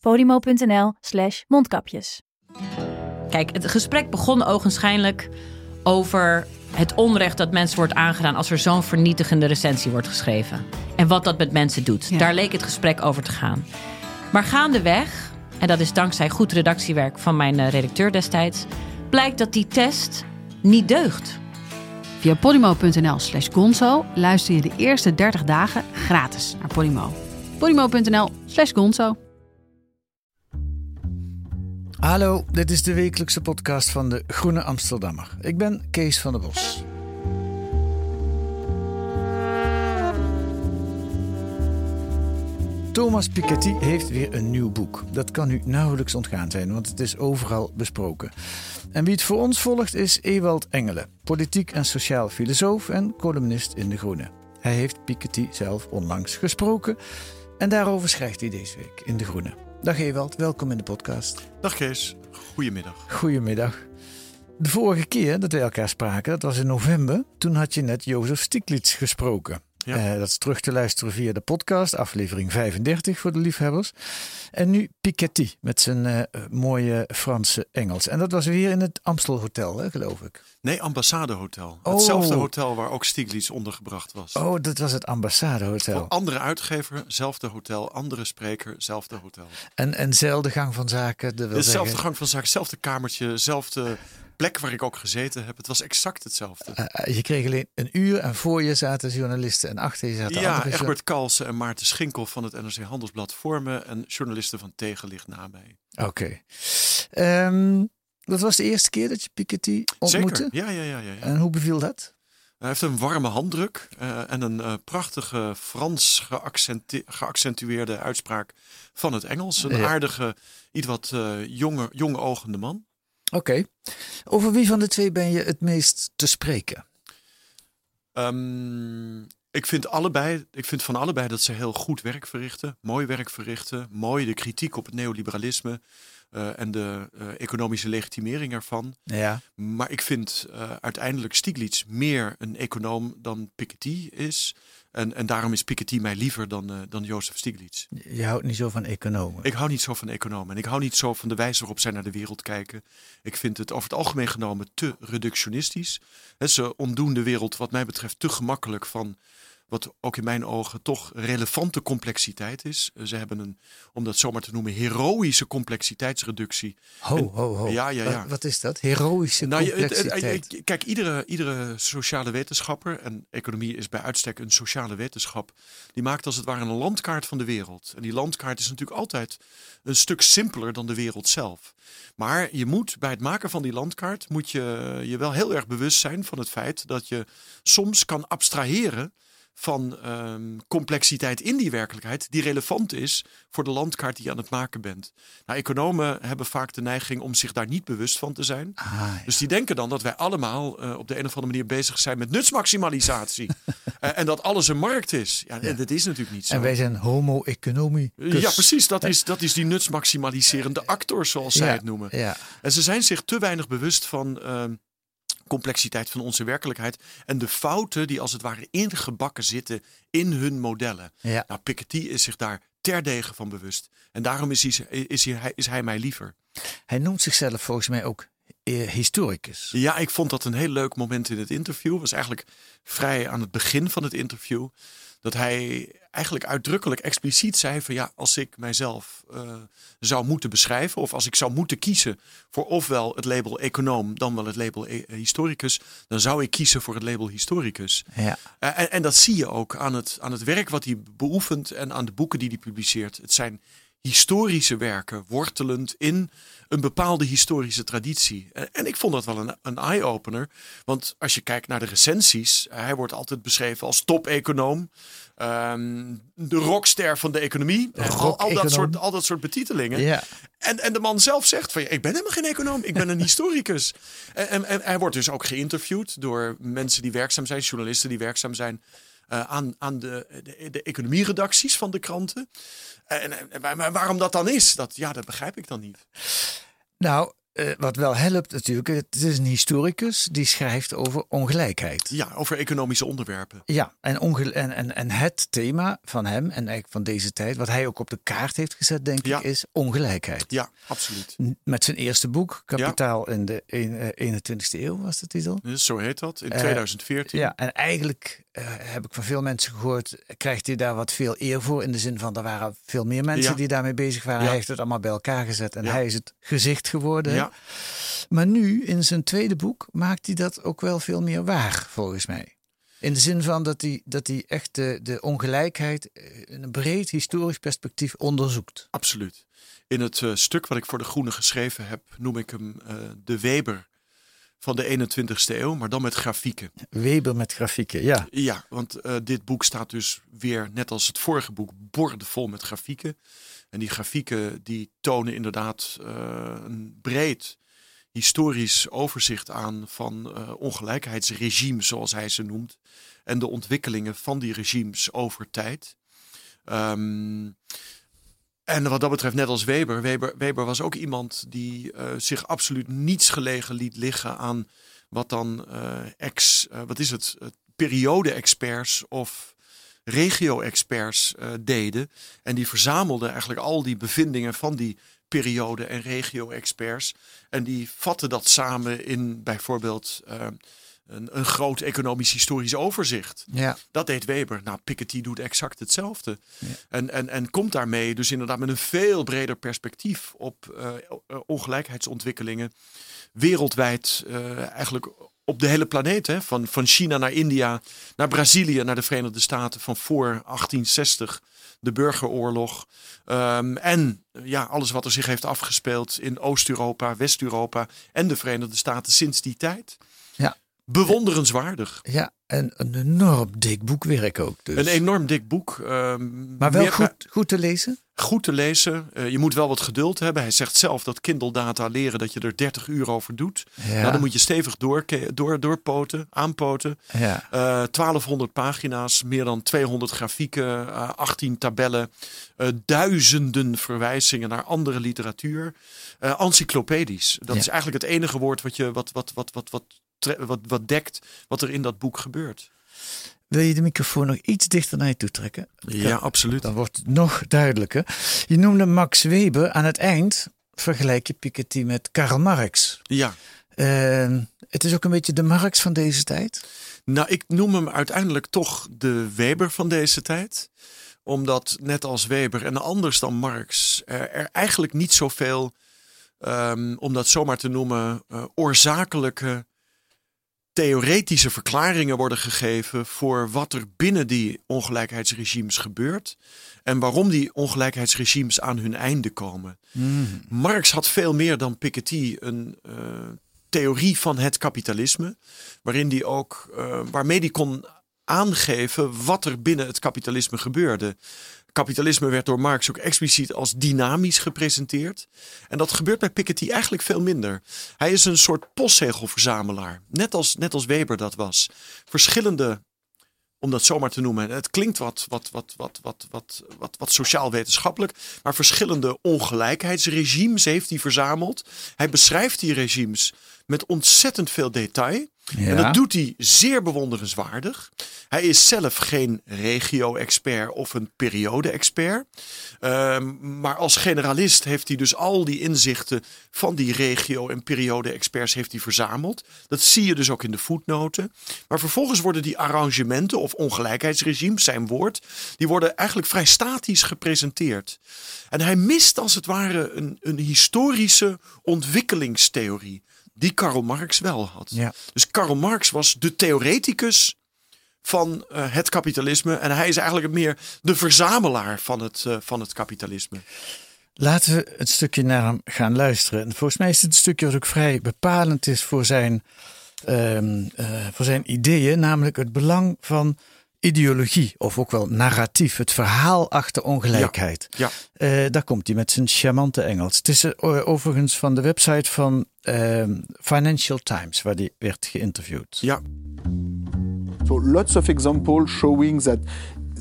podimo.nl slash mondkapjes. Kijk, het gesprek begon ogenschijnlijk over het onrecht dat mensen wordt aangedaan als er zo'n vernietigende recensie wordt geschreven. En wat dat met mensen doet. Daar leek het gesprek over te gaan. Maar gaandeweg, en dat is dankzij goed redactiewerk van mijn eh, redacteur destijds, blijkt dat die test niet deugt. Via polymo.nl slash gonzo luister je de eerste 30 dagen gratis naar Polymo. polymo.nl slash gonzo. Hallo, dit is de wekelijkse podcast van de Groene Amsterdammer. Ik ben Kees van der Bos. Thomas Piketty heeft weer een nieuw boek. Dat kan u nauwelijks ontgaan zijn, want het is overal besproken. En wie het voor ons volgt is Ewald Engelen, politiek en sociaal filosoof en columnist in De Groene. Hij heeft Piketty zelf onlangs gesproken en daarover schrijft hij deze week in De Groene. Dag Ewald, welkom in de podcast. Dag Kees, goedemiddag. Goedemiddag. De vorige keer dat we elkaar spraken, dat was in november. Toen had je net Jozef Stiglitz gesproken. Ja. Eh, dat is terug te luisteren via de podcast, aflevering 35 voor de liefhebbers. En nu Piketty met zijn eh, mooie Franse Engels. En dat was weer in het Amstel Hotel, hè, geloof ik. Nee, Ambassadehotel. Oh. Hetzelfde hotel waar ook Stiglitz ondergebracht was. Oh, dat was het Ambassadehotel. Voor andere uitgever, zelfde hotel. Andere spreker, zelfde hotel. En, en zelfde gang van zaken. Dezelfde zeggen, gang van zaken, zelfde kamertje, zelfde plek waar ik ook gezeten heb. Het was exact hetzelfde. eh, je kreeg alleen een uur en voor je zaten journalisten en achter je zaten ja, andere Egbert Kalsen en Maarten Schinkel van het NRC Handelsblad voor me. En journalisten van Tegenlicht na mij. Oké. Ehm, dat was de eerste keer dat je Piketty ontmoette? Zeker, ja, ja, ja. ja, ja. En hoe beviel dat? Hij heeft een warme handdruk eh, en een eh, prachtige Frans geaccente- geaccentueerde uitspraak van het Engels. Een Ja. aardige, iets wat eh, jonge, jong ogende man. Oké. Over wie van de twee ben je het meest te spreken? Ehm, ik vind allebei, ik vind van allebei dat ze heel goed werk verrichten, mooi werk verrichten, mooi de kritiek op het neoliberalisme eh, en de eh, economische legitimering ervan. Ja. Maar ik vind eh, uiteindelijk Stiglitz meer een econoom dan Piketty is. En, en daarom is Piketty mij liever dan, eh, dan Jozef Stiglitz. Je houdt niet zo van economen. Ik hou niet zo van economen. En ik hou niet zo van de wijze waarop zij naar de wereld kijken. Ik vind het over het algemeen genomen te reductionistisch. Ze ontdoen de wereld wat mij betreft te gemakkelijk van wat ook in mijn ogen toch relevante complexiteit is. Eh, Ze hebben een, om dat zomaar te noemen, heroïsche complexiteitsreductie. Ho, En- ho, ho. Ja, ja, ja. Wat, wat is dat? Heroïsche Nou, complexiteit. kijk, iedere, iedere sociale wetenschapper, en economie is bij uitstek een sociale wetenschap, die maakt als het ware een landkaart van de wereld. En die landkaart is natuurlijk altijd een stuk simpeler dan de wereld zelf. Maar je moet bij het maken van die landkaart, moet je je wel heel erg bewust zijn van het feit dat je soms kan abstraheren van ehm, complexiteit in die werkelijkheid die relevant is voor de landkaart die je aan het maken bent. Nou, economen hebben vaak de neiging om zich daar niet bewust van te zijn. Ah, ja. Dus die denken dan dat wij allemaal eh, op de een of andere manier bezig zijn met nutsmaximalisatie. Eh, en dat alles een markt is. Ja, en dat is natuurlijk niet zo. En wij zijn homo economicus. ja, precies. Dat is, dat is die nutsmaximaliserende actor, zoals zij het noemen. Ja. En ze zijn zich te weinig bewust van ehm, complexiteit van onze werkelijkheid. En de fouten die als het ware ingebakken zitten in hun modellen. Ja. Nou, Piketty is zich daar terdege van bewust. En daarom is hij, is hij, is hij mij liever. Hij noemt zichzelf volgens mij ook eh, historicus. Ja, ik vond dat een heel leuk moment in het interview. Het was eigenlijk vrij aan het begin van het interview. Dat hij eigenlijk uitdrukkelijk expliciet zei van ja, als ik mijzelf eh, zou moeten beschrijven. Of als ik zou moeten kiezen voor ofwel het label econoom dan wel het label e- historicus. Dan zou ik kiezen voor het label historicus. Ja. Eh, en, en dat zie je ook aan het, aan het werk wat hij beoefent en aan de boeken die hij publiceert. Het zijn historische werken, wortelend in een bepaalde historische traditie. En, ik vond dat wel een, een eye-opener. Want als je kijkt naar de recensies, hij wordt altijd beschreven als top-econoom. ehm, de rockster van de economie. En al, al, dat soort, al dat soort betitelingen. En, en de man zelf zegt van, ik ben helemaal geen econoom, ik ben een historicus. En, en, en hij wordt dus ook geïnterviewd door mensen die werkzaam zijn, journalisten die werkzaam zijn eh, aan, aan de, de, de economieredacties van de kranten. En, en, en waarom dat dan is, dat, ja, dat begrijp ik dan niet. Nou, eh, wat wel helpt natuurlijk, het is een historicus die schrijft over ongelijkheid. Ja, over economische onderwerpen. Ja, en, en, en, en het thema van hem en eigenlijk van deze tijd, wat hij ook op de kaart heeft gezet, denk Ja. ik, is ongelijkheid. Ja, absoluut. Met zijn eerste boek, Kapitaal in de een- eh, 21ste eeuw, was de titel. Dus zo heet dat, in Eh, 2014. Ja, en eigenlijk eh, heb ik van veel mensen gehoord, krijgt hij daar wat veel eer voor. In de zin van, er waren veel meer mensen Ja. die daarmee bezig waren. Hij heeft het allemaal bij elkaar gezet en hij is het gezicht geworden. Ja. Maar nu, in zijn tweede boek, maakt hij dat ook wel veel meer waar, volgens mij. In de zin van dat hij, dat hij echt de, de ongelijkheid eh, in een breed historisch perspectief onderzoekt. Absoluut. In het eh, stuk wat ik voor De Groene geschreven heb, noem ik hem eh, de Weber van de 21ste eeuw, maar dan met grafieken. Weber met grafieken, ja. Ja, want eh, dit boek staat dus weer, net als het vorige boek, bordevol met grafieken. En die grafieken die tonen inderdaad eh, een breed historisch overzicht aan van eh, ongelijkheidsregimes, zoals hij ze noemt. En de ontwikkelingen van die regimes over tijd. Ehm, en wat dat betreft, net als Weber, Weber, Weber was ook iemand die eh, zich absoluut niets gelegen liet liggen aan wat dan eh, ex, eh, wat is het, periode-experts of regio-experts deden. En die verzamelden eigenlijk al die bevindingen van die periode- en regio-experts. En die vatten dat samen in bijvoorbeeld een, een groot economisch-historisch overzicht. Ja, Dat deed Weber. Nou, Piketty doet exact hetzelfde. En, en, en komt daarmee dus inderdaad met een veel breder perspectief op eh, eh, ongelijkheidsontwikkelingen. Wereldwijd, eh, eigenlijk op de hele planeet. Hè? Van, van China naar India, naar Brazilië, naar de Verenigde Staten. Van voor 1860, de burgeroorlog. Ehm, en ja, alles wat er zich heeft afgespeeld in Oost-Europa, West-Europa en de Verenigde Staten sinds die tijd. Ja. Bewonderenswaardig. ja, en een enorm dik boekwerk ook. Dus. Een enorm dik boek. ehm, maar wel meer- goed, goed te lezen. goed te lezen. Eh, je moet wel wat geduld hebben. Hij zegt zelf dat Kindle data leren dat je er 30 uur over doet. Ja. Nou, dan moet je stevig door, door, doorpoten, aanpoten. Ja. Eh 1200 pagina's, meer dan 200 grafieken, eh, 18 tabellen, eh, duizenden verwijzingen naar andere literatuur. Eh, encyclopedisch. Dat Ja. is eigenlijk het enige woord wat, je, wat, wat, wat, wat, wat, wat, wat dekt wat er in dat boek gebeurt. Wil je de microfoon nog iets dichter naar je toe trekken? Ja, absoluut. Dan wordt het nog duidelijker. Je noemde Max Weber. Aan het eind vergelijk je Piketty met Karl Marx. Ja. Ehm, het is ook een beetje de Marx van deze tijd. Nou, ik noem hem uiteindelijk toch de Weber van deze tijd. Omdat net als Weber en anders dan Marx er, er eigenlijk niet zoveel, ehm, om dat zomaar te noemen, eh, oorzakelijke theoretische verklaringen worden gegeven voor wat er binnen die ongelijkheidsregimes gebeurt. En waarom die ongelijkheidsregimes aan hun einde komen. Marx had veel meer dan Piketty een eh, theorie van het kapitalisme, waarin die ook, eh, waarmee die kon aangeven wat er binnen het kapitalisme gebeurde. Kapitalisme werd door Marx ook expliciet als dynamisch gepresenteerd. En dat gebeurt bij Piketty eigenlijk veel minder. Hij is een soort postzegelverzamelaar, net als, net als Weber dat was. Verschillende om dat zomaar te noemen. Het klinkt wat, wat, wat, wat, wat, wat, wat, wat sociaal-wetenschappelijk, maar verschillende ongelijkheidsregimes heeft hij verzameld. Hij beschrijft die regimes met ontzettend veel detail. En dat doet hij zeer bewonderenswaardig. Hij is zelf geen regio-expert of een periode-expert. Ehm, maar als generalist heeft hij dus al die inzichten van die regio- en periode-experts heeft hij verzameld. Dat zie je dus ook in de voetnoten. Maar vervolgens worden die arrangementen of ongelijkheidsregimes, zijn woord, die worden eigenlijk vrij statisch gepresenteerd. En hij mist als het ware een, een historische ontwikkelingstheorie. Die Karl Marx wel had. Ja. Dus Karl Marx was de theoreticus van eh, het kapitalisme. En hij is eigenlijk meer de verzamelaar van het, eh, van het kapitalisme. Laten we een stukje naar hem gaan luisteren. En volgens mij is het een stukje dat ook vrij bepalend is voor zijn, ehm, eh, voor zijn ideeën, namelijk het belang van ideologie, of ook wel narratief, het verhaal achter ongelijkheid. Ja. Eh, daar komt hij met zijn charmante Engels. Het is eh, overigens van de website van ehm, Financial Times, waar hij werd geïnterviewd. Ja. So lots of examples showing that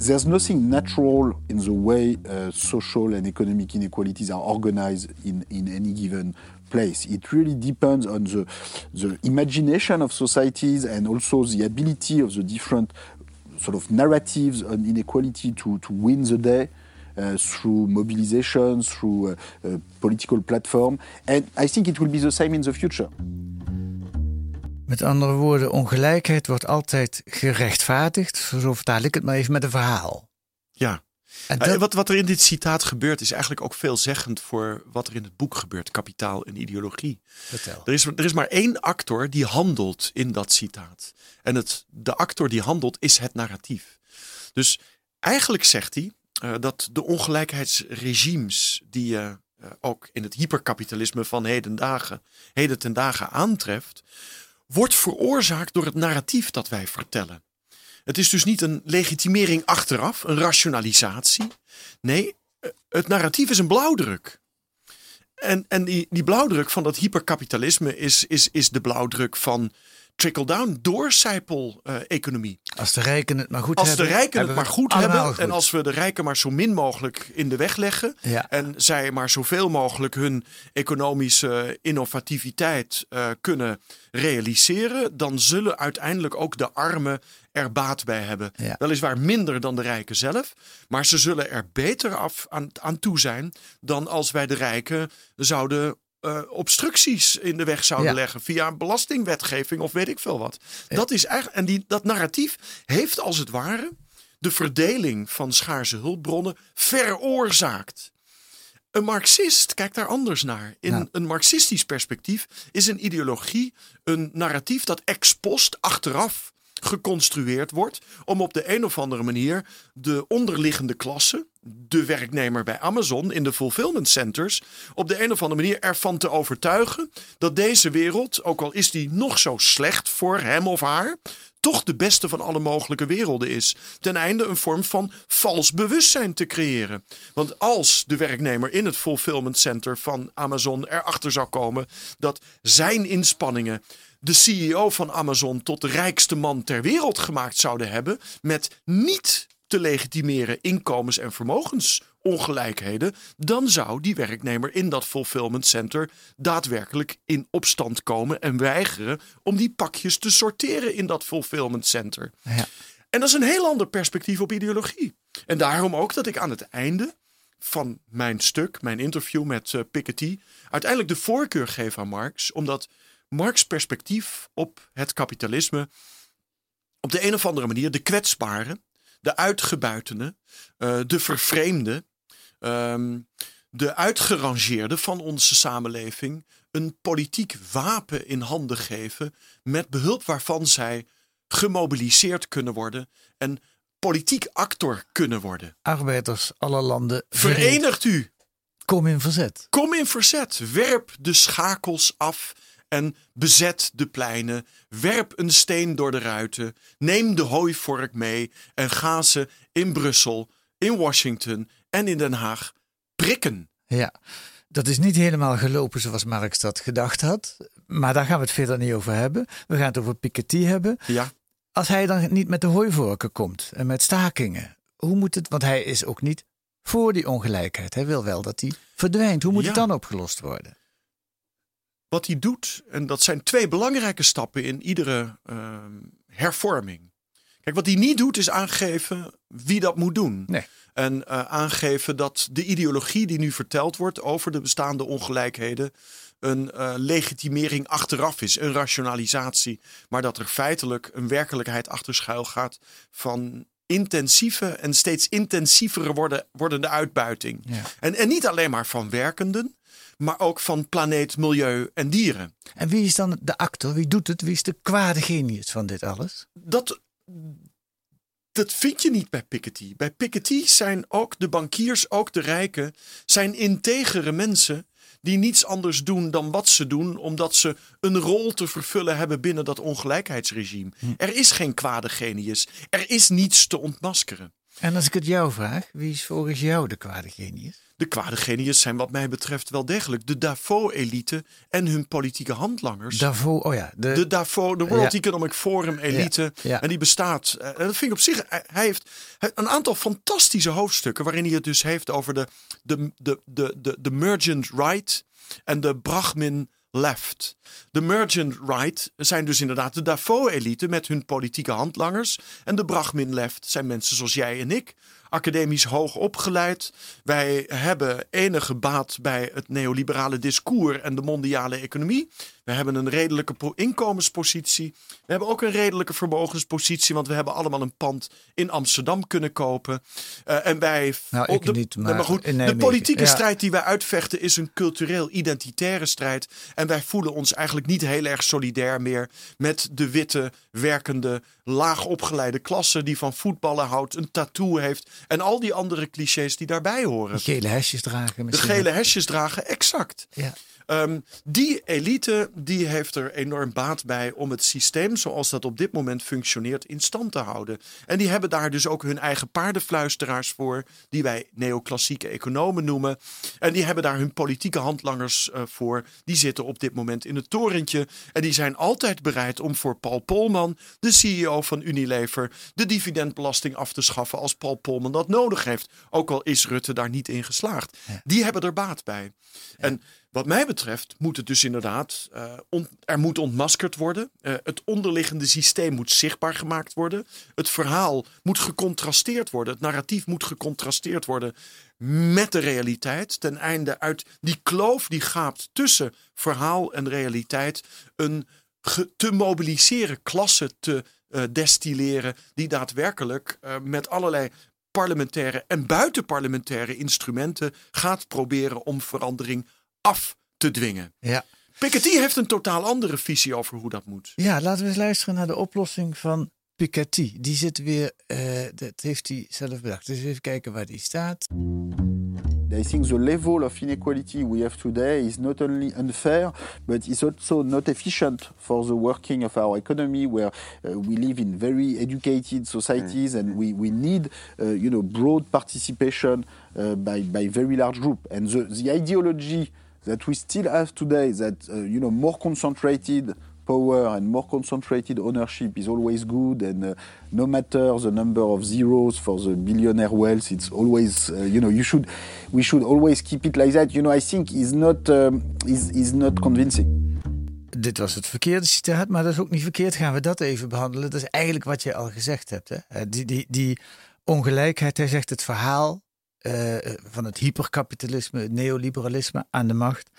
there's nothing natural in the way uh, social and economic inequalities are organized in, in any given place. It really depends on the, the imagination of societies and also the ability of the different sort of narratives on inequality to, to win the day. Uh, through mobilization, through uh, uh, political platform. And I think it will be the same in the future. Met andere woorden, ongelijkheid wordt altijd gerechtvaardigd. Zo vertaal ik het maar even met een verhaal. Ja. En dat... wat, wat er in dit citaat gebeurt, is eigenlijk ook veelzeggend voor wat er in het boek gebeurt: kapitaal en ideologie. Vertel. Er is, er is maar één actor die handelt in dat citaat. En het, de actor die handelt is het narratief. Dus eigenlijk zegt hij uh, dat de ongelijkheidsregimes die je uh, ook in het hyperkapitalisme van heden, dagen, heden ten dagen aantreft, wordt veroorzaakt door het narratief dat wij vertellen. Het is dus niet een legitimering achteraf, een rationalisatie. Nee, het narratief is een blauwdruk. En, en die, die blauwdruk van dat hyperkapitalisme is, is, is de blauwdruk van trickle-down, doorcijpel-economie. Uh, als de rijken het maar goed als hebben. Als de rijken het maar goed hebben. Goed. En als we de rijken maar zo min mogelijk in de weg leggen. Ja. En zij maar zoveel mogelijk hun economische innovativiteit uh, kunnen realiseren. Dan zullen uiteindelijk ook de armen er baat bij hebben. Ja. Weliswaar minder dan de rijken zelf. Maar ze zullen er beter af aan, aan toe zijn dan als wij de rijken zouden uh, obstructies in de weg zouden Ja. leggen via een belastingwetgeving of weet ik veel wat. Dat is eigenlijk, en die, dat narratief heeft als het ware de verdeling van schaarse hulpbronnen veroorzaakt. Een marxist kijkt daar anders naar. In Ja. een marxistisch perspectief is een ideologie een narratief dat ex post achteraf geconstrueerd wordt om op de een of andere manier de onderliggende klasse, de werknemer bij Amazon in de fulfillment centers, op de een of andere manier ervan te overtuigen dat deze wereld, ook al is die nog zo slecht voor hem of haar, toch de beste van alle mogelijke werelden is. Ten einde een vorm van vals bewustzijn te creëren. Want als de werknemer in het fulfillment center van Amazon erachter zou komen dat zijn inspanningen de CEO van Amazon tot de rijkste man ter wereld gemaakt zouden hebben met niet te legitimeren inkomens- en vermogensongelijkheden, dan zou die werknemer in dat fulfillment center daadwerkelijk in opstand komen en weigeren om die pakjes te sorteren in dat fulfillment center. Ja. En dat is een heel ander perspectief op ideologie. En daarom ook dat ik aan het einde van mijn stuk, mijn interview met uh, Piketty, uiteindelijk de voorkeur geef aan Marx, omdat Marx' perspectief op het kapitalisme op de een of andere manier de kwetsbare, de uitgebuitene, uh, de vervreemde, um, de uitgerangeerde van onze samenleving een politiek wapen in handen geven met behulp waarvan zij gemobiliseerd kunnen worden en politiek actor kunnen worden. Arbeiders, alle landen. Verenigt u. Kom in verzet. Kom in verzet. Werp de schakels af en bezet de pleinen. Werp een steen door de ruiten. Neem de hooivork mee en ga ze in Brussel, in Washington en in Den Haag prikken. Ja, dat is niet helemaal gelopen zoals Marx dat gedacht had. Maar daar gaan we het verder niet over hebben. We gaan het over Piketty hebben. Ja. Als hij dan niet met de hooivorken komt en met stakingen, hoe moet het? Want hij is ook niet voor die ongelijkheid. Hij wil wel dat die verdwijnt. Hoe moet Ja. het dan opgelost worden? Wat hij doet, en dat zijn twee belangrijke stappen in iedere ehm, hervorming. Kijk, wat hij niet doet is aangeven wie dat moet doen. Nee. En eh, aangeven dat de ideologie die nu verteld wordt over de bestaande ongelijkheden een eh, legitimering achteraf is, een rationalisatie. Maar dat er feitelijk een werkelijkheid achter schuil gaat van intensieve en steeds intensievere worden, wordende uitbuiting. Ja. En, en niet alleen maar van werkenden, maar ook van planeet, milieu en dieren. En wie is dan de actor? Wie doet het? Wie is de kwade genius van dit alles? Dat, dat vind je niet bij Piketty. Bij Piketty zijn ook de bankiers, ook de rijken, zijn integere mensen die niets anders doen dan wat ze doen, omdat ze een rol te vervullen hebben binnen dat ongelijkheidsregime. Hm. Er is geen kwade genius. Er is niets te ontmaskeren. En als ik het jou vraag, wie is volgens jou de kwade genius? De kwade genius zijn wat mij betreft wel degelijk de Davos-elite en hun politieke handlangers. Davos, oh ja. De, de Davos, de World Ja. Economic Forum elite. Ja, ja. En die bestaat. eh, En dat vind ik op zich. Hij hij heeft een aantal fantastische hoofdstukken. waarin hij het dus heeft over de, de, de, de, de, de merchant right en de Brahmin left. De merchant right zijn dus inderdaad de Davos-elite met hun politieke handlangers. En de Brahmin left zijn mensen zoals jij en ik. Academisch hoog opgeleid. Wij hebben enige baat bij het neoliberale discours en de mondiale economie. We hebben een redelijke po- inkomenspositie. We hebben ook een redelijke vermogenspositie, want we hebben allemaal een pand in Amsterdam kunnen kopen. Eh, en wij. Nou, ik de, niet, maar goed, de politieke strijd die wij uitvechten is een cultureel-identitaire strijd. En wij voelen ons eigenlijk niet heel erg solidair meer met de witte, werkende, laag opgeleide klasse die van voetballen houdt, een tattoo heeft en al die andere clichés die daarbij horen. gele hesjes dragen De misschien. gele hesjes dragen, exact. Ja. Ehm, die elite die heeft er enorm baat bij om het systeem zoals dat op dit moment functioneert in stand te houden. En die hebben daar dus ook hun eigen paardenfluisteraars voor, die wij neoclassieke economen noemen. En die hebben daar hun politieke handlangers eh, voor. Die zitten op dit moment in het torentje. En die zijn altijd bereid om voor Paul Polman, de CEO van Unilever, de dividendbelasting af te schaffen als Paul Polman dat nodig heeft. Ook al is Rutte daar niet in geslaagd. Die hebben er baat bij. En wat mij betreft moet het dus inderdaad, eh, er moet ontmaskerd worden. Eh, het onderliggende systeem moet zichtbaar gemaakt worden. Het verhaal moet gecontrasteerd worden. Het narratief moet gecontrasteerd worden met de realiteit. Ten einde uit die kloof die gaapt tussen verhaal en realiteit een te mobiliseren klasse te eh, destilleren die daadwerkelijk met allerlei parlementaire en buitenparlementaire instrumenten gaat proberen om verandering af te dwingen. Ja. Piketty heeft een totaal andere visie over hoe dat moet. ja, laten we eens luisteren naar de oplossing van Piketty. Die zit weer, eh, dat heeft hij zelf bedacht. Dus even kijken waar die staat. I think the level of inequality we have today is not only unfair, but it's also not efficient for the working of our economy, where uh, we live in very educated societies, and we, we need, uh, you know, broad participation uh, by by very large group. And the the ideology that we still have today, that uh, you know, more concentrated power and more concentrated ownership is always good and uh, no matter the number of zeros for the billionaire wealth it's always uh, you know you should we should always keep it like that you know i think is not um, is is not convincing Dit was het verkeerde citaat, maar dat is ook niet verkeerd. Gaan we dat even behandelen? Dat is eigenlijk wat je al gezegd hebt. Hè? Eh, Die, die, die ongelijkheid, hij zegt het verhaal eh, van het hyperkapitalisme, het neoliberalisme aan de macht,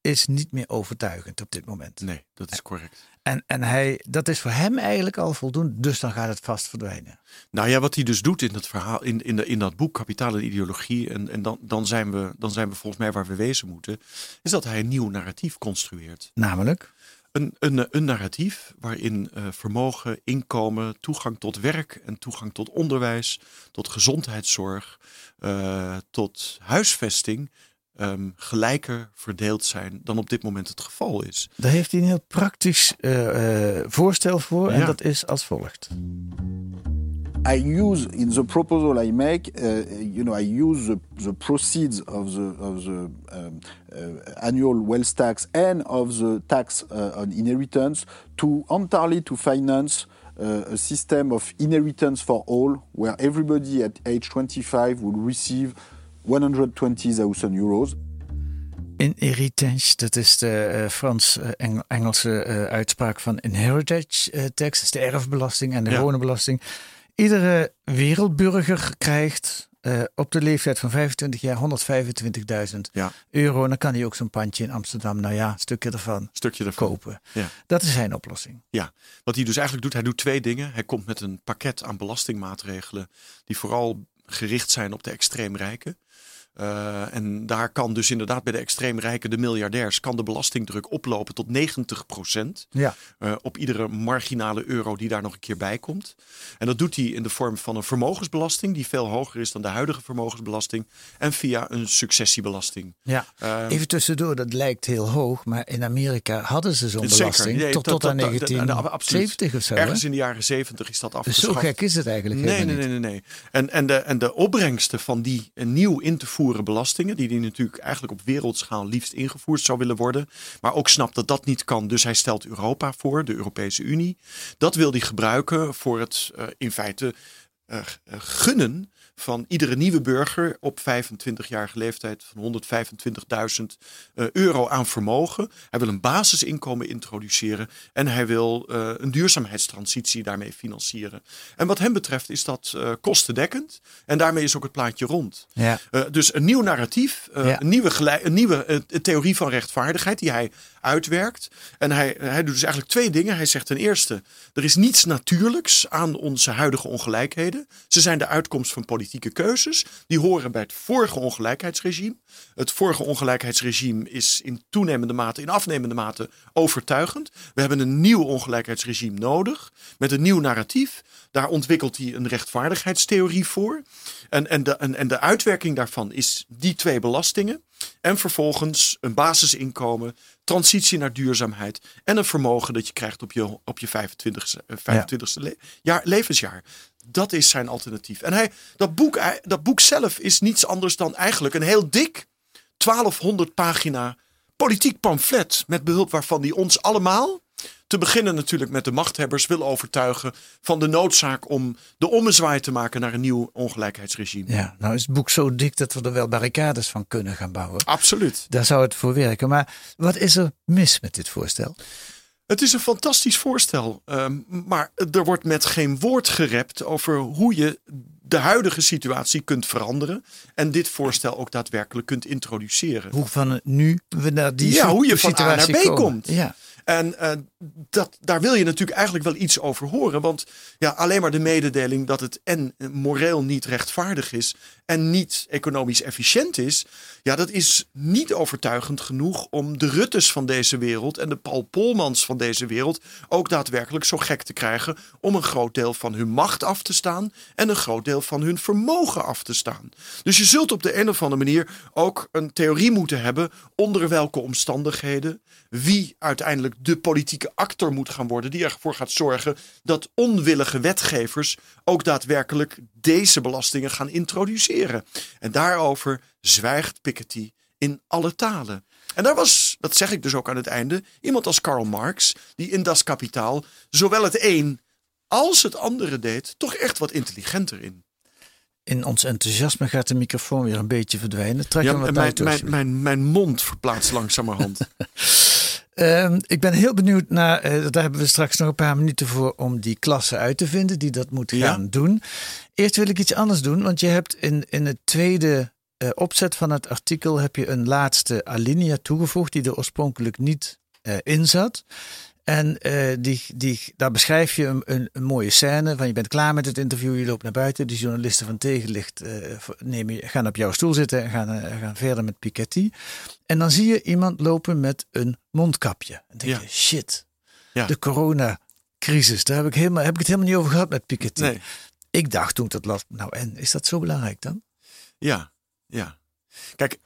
is niet meer overtuigend op dit moment. Nee, dat is correct. En, en hij, dat is voor hem eigenlijk al voldoende, dus dan gaat het vast verdwijnen. Nou ja, wat hij dus doet in dat verhaal, in, in, de, in dat boek Kapitaal en Ideologie, en, en dan, dan, zijn we, dan zijn we volgens mij waar we wezen moeten, is dat hij een nieuw narratief construeert. Namelijk, Een, een, een narratief waarin eh, vermogen, inkomen, toegang tot werk en toegang tot onderwijs, tot gezondheidszorg, eh, tot huisvesting ehm, gelijker verdeeld zijn dan op dit moment het geval is. daar heeft hij een heel praktisch eh, voorstel voor en dat is als volgt. I use in the proposal I make, uh, you know, I use the, the proceeds of the of the um, uh, annual wealth tax and of the tax uh, on inheritance to entirely to finance uh, a system of inheritance for all, where everybody at age 25 would receive 120,000 euros. Inheritance, dat is de eh, Frans-Engelse eh, uitspraak van inheritance eh, tax, is de erfbelasting en de Ja. gewone belasting. Iedere wereldburger krijgt eh, op de leeftijd van 25 jaar 125.000 Ja. euro. En dan kan hij ook zo'n pandje in Amsterdam, nou ja, een stukje ervan Stukje ervan. kopen. Ja. Dat is zijn oplossing. Ja, wat hij dus eigenlijk doet, hij doet twee dingen. Hij komt met een pakket aan belastingmaatregelen die vooral gericht zijn op de extreem rijken. Uh, en daar kan dus inderdaad bij de extreem rijken, de miljardairs, kan de belastingdruk oplopen tot 90 Ja. Uh, op iedere marginale euro die daar nog een keer bij komt. En dat doet hij in de vorm van een vermogensbelasting, die veel hoger is dan de huidige vermogensbelasting. En via een successiebelasting. Ja, Uh, even tussendoor, dat lijkt heel hoog, maar in Amerika hadden ze zo'n belasting Nee, tot, tot aan dat- dat- dat- 1970 of zo. hè? Ergens in de jaren 70 is dat Dus afgeschaft. zo gek is het eigenlijk Nee, nee, niet. nee, nee. nee. En, en, de, en de opbrengsten van die eh, nieuw in te voeren belastingen, die die natuurlijk eigenlijk op wereldschaal liefst ingevoerd zou willen worden, maar ook snapt dat dat niet kan. Dus hij stelt Europa voor, de Europese Unie. Dat wil hij gebruiken voor het eh, in feite eh, eh, gunnen van iedere nieuwe burger op 25-jarige leeftijd van 125.000 eh, euro aan vermogen. Hij wil een basisinkomen introduceren en hij wil eh, een duurzaamheidstransitie daarmee financieren. En wat hem betreft is dat eh, kostendekkend en daarmee is ook het plaatje rond. Ja. Dus een nieuw narratief, Ja. een nieuwe, een nieuwe theorie van rechtvaardigheid die hij uitwerkt. En hij, hij doet dus eigenlijk twee dingen. Hij zegt ten eerste, er is niets natuurlijks aan onze huidige ongelijkheden. Ze zijn de uitkomst van politieke keuzes. Die horen bij het vorige ongelijkheidsregime. Het vorige ongelijkheidsregime is in toenemende mate, in afnemende mate overtuigend. We hebben een nieuw ongelijkheidsregime nodig met een nieuw narratief. Daar ontwikkelt hij een rechtvaardigheidstheorie voor. En, en, de, en, en de uitwerking daarvan is die twee belastingen. En vervolgens een basisinkomen, transitie naar duurzaamheid en een vermogen dat je krijgt op je, op je 25ste, eh, 25ste le- jaar, levensjaar. Dat is zijn alternatief. En hij, dat, boek, dat boek zelf is niets anders dan eigenlijk een heel dik 1200 pagina politiek pamflet. Met behulp waarvan hij ons allemaal, te beginnen natuurlijk met de machthebbers, wil overtuigen van de noodzaak om de ommezwaai te maken naar een nieuw ongelijkheidsregime. Ja, nou is het boek zo dik dat we er wel barricades van kunnen gaan bouwen. Absoluut. Daar zou het voor werken. Maar wat is er mis met dit voorstel? Het is een fantastisch voorstel, ehm, maar er wordt met geen woord gerept over hoe je de huidige situatie kunt veranderen en dit voorstel ook daadwerkelijk kunt introduceren. Hoe van nu we naar die Ja, hoe je van A situatie naar B komen. komt. Ja. En eh, dat, daar wil je natuurlijk eigenlijk wel iets over horen. Want ja, alleen maar de mededeling dat het en moreel niet rechtvaardig is en niet economisch efficiënt is. Ja, dat is niet overtuigend genoeg om de Ruttes van deze wereld en de Paul Polmans van deze wereld ook daadwerkelijk zo gek te krijgen om een groot deel van hun macht af te staan en een groot deel van hun vermogen af te staan. Dus je zult op de een of andere manier ook een theorie moeten hebben onder welke omstandigheden wie uiteindelijk de politieke actor moet gaan worden die ervoor gaat zorgen dat onwillige wetgevers ook daadwerkelijk deze belastingen gaan introduceren. En daarover zwijgt Piketty in alle talen. En daar was, dat zeg ik dus ook aan het einde, iemand als Karl Marx, die in Das Kapitaal zowel het een als het andere deed, toch echt wat intelligenter in. In ons enthousiasme gaat de microfoon weer een beetje verdwijnen. Trek Ja, hem wat mijn, mijn, mijn, mijn mond verplaatst langzamerhand. Ehm, ik ben heel benieuwd naar, eh, daar hebben we straks nog een paar minuten voor om die klasse uit te vinden die dat moet Ja. gaan doen. Eerst wil ik iets anders doen, want je hebt in, in het tweede eh, opzet van het artikel heb je een laatste alinea toegevoegd die er oorspronkelijk niet eh, in zat. En eh, die, die, daar beschrijf je een, een, een mooie scène van je bent klaar met het interview, je loopt naar buiten, de journalisten van tegenlicht eh, nemen, gaan op jouw stoel zitten en gaan, eh, gaan verder met Piketty. En dan zie je iemand lopen met een mondkapje. En denk Ja. je, shit, Ja. de coronacrisis, daar heb ik, helemaal, heb ik het helemaal niet over gehad met Piketty. Nee, Ik dacht toen ik dat las, nou en, is dat zo belangrijk dan? ja, ja. Kijk,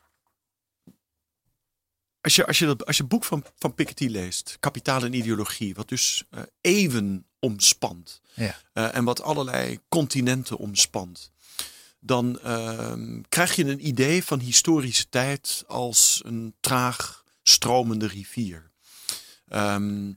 als je, als je, dat, als je het boek van, van Piketty leest, Kapitaal en Ideologie, wat dus eh, eeuwen omspant Ja. eh, en wat allerlei continenten omspant, dan ehm, krijg je een idee van historische tijd als een traag stromende rivier. Ehm,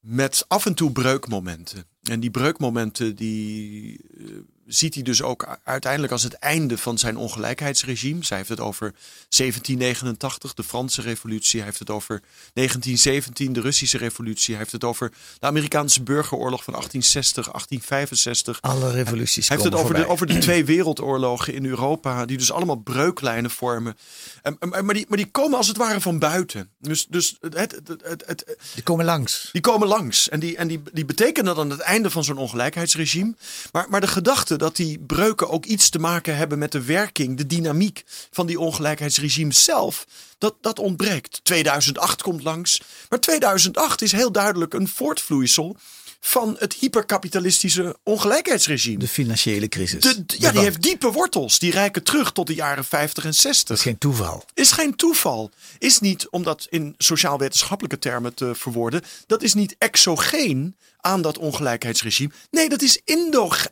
met af en toe breukmomenten. En die breukmomenten die eh, ziet hij dus ook uiteindelijk als het einde van zijn ongelijkheidsregime. Zij heeft het over 1789, de Franse revolutie. Hij heeft het over 1917, de Russische revolutie. Hij heeft het over de Amerikaanse burgeroorlog van 1860, 1865. Alle revoluties Hij heeft het over de, over de twee wereldoorlogen in Europa, die dus allemaal breuklijnen vormen. En, en- maar, die, maar die komen als het ware van buiten. Dus, dus het, het, het, het, het- Die komen langs. die komen langs. En die, en die, die betekenen dan het einde van zo'n ongelijkheidsregime. Maar, maar de gedachte dat die breuken ook iets te maken hebben met de werking, de dynamiek van die ongelijkheidsregime zelf, dat, dat ontbreekt. 2008 komt langs. Maar 2008 is heel duidelijk een voortvloeisel van het hyperkapitalistische ongelijkheidsregime. De financiële crisis. De, ja, die heeft diepe wortels. Die reiken terug tot de jaren 50 en 60. Dat is geen toeval. Is geen toeval. Is niet, om dat in sociaal-wetenschappelijke termen te verwoorden, dat is niet exogeen aan dat ongelijkheidsregime. Nee, dat is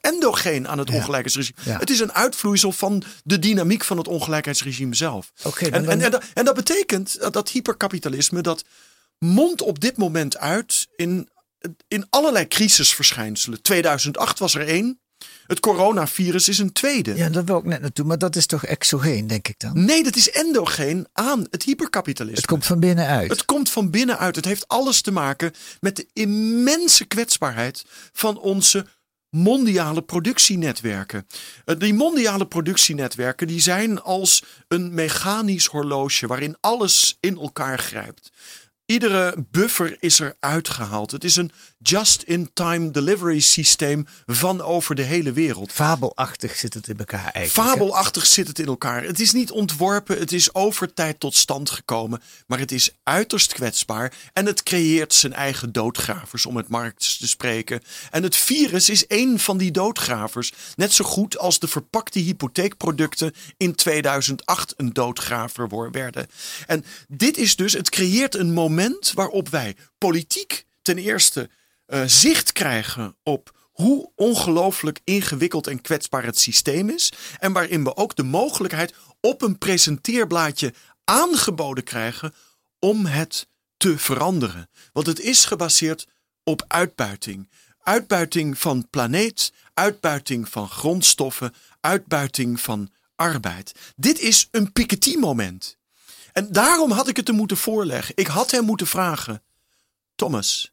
endogeen aan het Ja. ongelijkheidsregime. Ja. Het is een uitvloeisel van de dynamiek van het ongelijkheidsregime zelf. Oké, en, en, en dat betekent dat, dat hyperkapitalisme, dat mondt op dit moment uit in, in allerlei crisisverschijnselen. 2008 was er één. Het coronavirus is een tweede. Ja, daar wil ik net naartoe. Maar dat is toch exogeen, denk ik dan? Nee, dat is endogeen aan het hyperkapitalisme. Het komt van binnenuit. Het komt van binnenuit. Het heeft alles te maken met de immense kwetsbaarheid van onze mondiale productienetwerken. Eh, Die mondiale productienetwerken die zijn als een mechanisch horloge waarin alles in elkaar grijpt. Iedere buffer is er uitgehaald. Het is een just-in-time delivery systeem van over de hele wereld. Fabelachtig zit het in elkaar eigenlijk. Fabelachtig zit het in elkaar. Het is niet ontworpen, het is over tijd tot stand gekomen. Maar het is uiterst kwetsbaar en het creëert zijn eigen doodgravers, om het Marx te spreken. En het virus is één van die doodgravers. Net zo goed als de verpakte hypotheekproducten in 2008 een doodgraver werden. En dit is dus, het creëert een moment waarop wij politiek ten eerste eh, zicht krijgen op hoe ongelooflijk ingewikkeld en kwetsbaar het systeem is. En waarin we ook de mogelijkheid op een presenteerblaadje aangeboden krijgen om het te veranderen. Want het is gebaseerd op uitbuiting. Uitbuiting van planeet, uitbuiting van grondstoffen, uitbuiting van arbeid. Dit is een Piketty-moment. En daarom had ik het hem moeten voorleggen. Ik had hem moeten vragen: Thomas,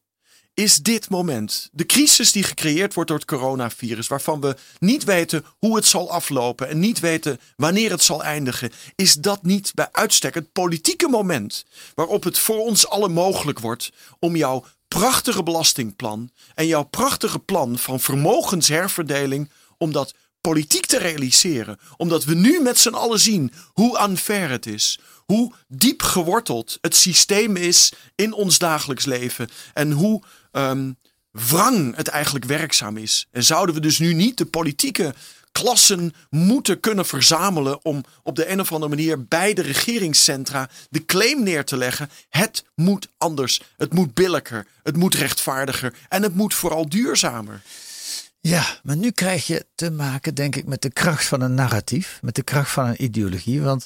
is dit moment, de crisis die gecreëerd wordt door het coronavirus, waarvan we niet weten hoe het zal aflopen en niet weten wanneer het zal eindigen, is dat niet bij uitstek het politieke moment waarop het voor ons allen mogelijk wordt om jouw prachtige belastingplan en jouw prachtige plan van vermogensherverdeling, om dat politiek te realiseren. Omdat we nu met z'n allen zien hoe unfair het is. Hoe diep geworteld het systeem is in ons dagelijks leven. En hoe ehm wrang het eigenlijk werkzaam is. En zouden we dus nu niet de politieke klassen moeten kunnen verzamelen om op de een of andere manier bij de regeringscentra de claim neer te leggen. Het moet anders. Het moet billijker. Het moet rechtvaardiger. En het moet vooral duurzamer. Ja, maar nu krijg je te maken, denk ik, met de kracht van een narratief, met de kracht van een ideologie. Want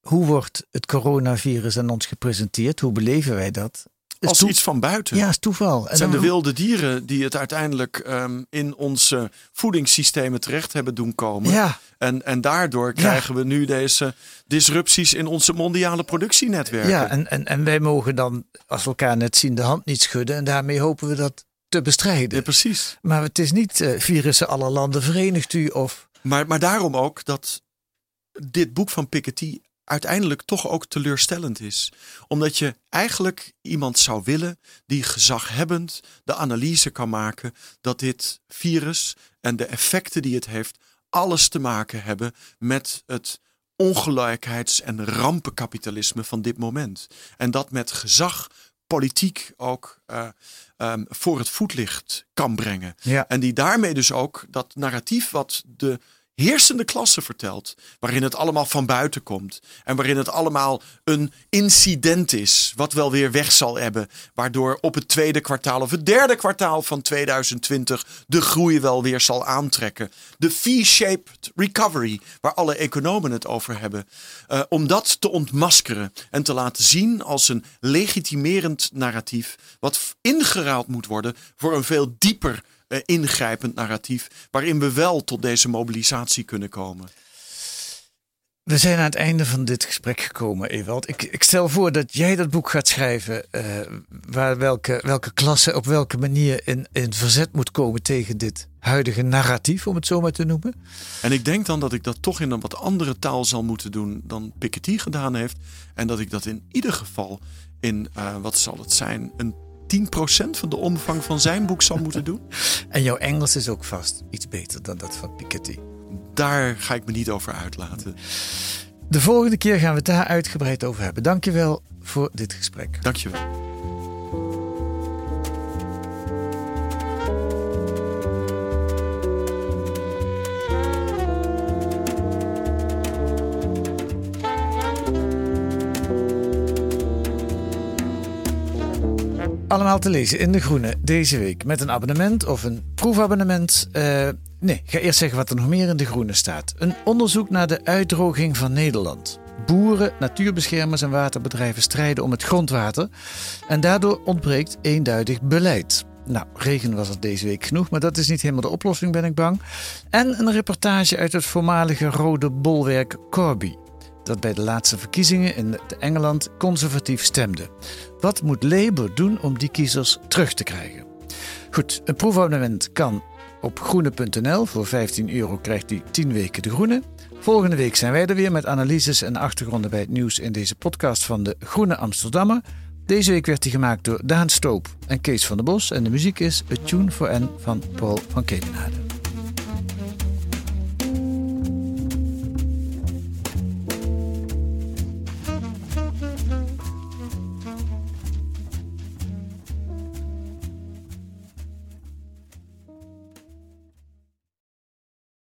hoe wordt het coronavirus aan ons gepresenteerd? Hoe beleven wij dat? Is Als iets van buiten. Ja, is toeval. En Het zijn de wilde dieren die het uiteindelijk ehm, in onze voedingssystemen terecht hebben doen komen. Ja, En, en daardoor krijgen we nu deze disrupties in onze mondiale productienetwerken. ja en, en, en wij mogen dan, als we elkaar net zien, de hand niet schudden. En daarmee hopen we dat te bestrijden. Ja, precies. Maar het is niet eh, virussen aller landen verenigt u of... Maar, maar daarom ook dat dit boek van Piketty uiteindelijk toch ook teleurstellend is. Omdat je eigenlijk iemand zou willen die gezaghebbend de analyse kan maken dat dit virus en de effecten die het heeft alles te maken hebben met het ongelijkheids- en rampenkapitalisme van dit moment. En dat met gezag politiek ook eh, ehm, voor het voetlicht kan brengen. Ja. En die daarmee dus ook dat narratief wat de heersende klasse vertelt, waarin het allemaal van buiten komt en waarin het allemaal een incident is, wat wel weer weg zal hebben, waardoor op het tweede kwartaal of het derde kwartaal van 2020 de groei wel weer zal aantrekken. De V-shaped recovery, waar alle economen het over hebben, Eh, om dat te ontmaskeren en te laten zien als een legitimerend narratief, wat ingeruild moet worden voor een veel dieper eh, ingrijpend narratief, waarin we wel tot deze mobilisatie kunnen komen. We zijn aan het einde van dit gesprek gekomen, Ewald. Ik, ik stel voor dat jij dat boek gaat schrijven. eh, waar welke, welke klasse op welke manier in, in verzet moet komen tegen dit huidige narratief, om het zo maar te noemen. En ik denk dan dat ik dat toch in een wat andere taal zal moeten doen dan Piketty gedaan heeft. En dat ik dat in ieder geval in, eh, wat zal het zijn, een 10% van de omvang van zijn boek zal moeten doen. En jouw Engels is ook vast iets beter dan dat van Piketty. Daar ga ik me niet over uitlaten. De volgende keer gaan we het daar uitgebreid over hebben. Dankjewel voor dit gesprek. Dankjewel. Allemaal te lezen in De Groene deze week met een abonnement of een proefabonnement. Uh, nee, ga eerst zeggen wat er nog meer in De Groene staat. Een onderzoek naar de uitdroging van Nederland. Boeren, natuurbeschermers en waterbedrijven strijden om het grondwater. En daardoor ontbreekt eenduidig beleid. Nou, regen was er deze week genoeg, maar dat is niet helemaal de oplossing, ben ik bang. En een reportage uit het voormalige rode bolwerk Corby dat bij de laatste verkiezingen in Engeland conservatief stemde. Wat moet Labour doen om die kiezers terug te krijgen? Goed, een proefabonnement kan op groene.nl. Voor 15 euro krijgt u 10 weken de groene. Volgende week zijn wij er weer met analyses en achtergronden bij het nieuws in deze podcast van de Groene Amsterdammer. Deze week werd die gemaakt door Daan Stoop en Kees van der Bos en de muziek is A Tune for N van Paul van Kemenade.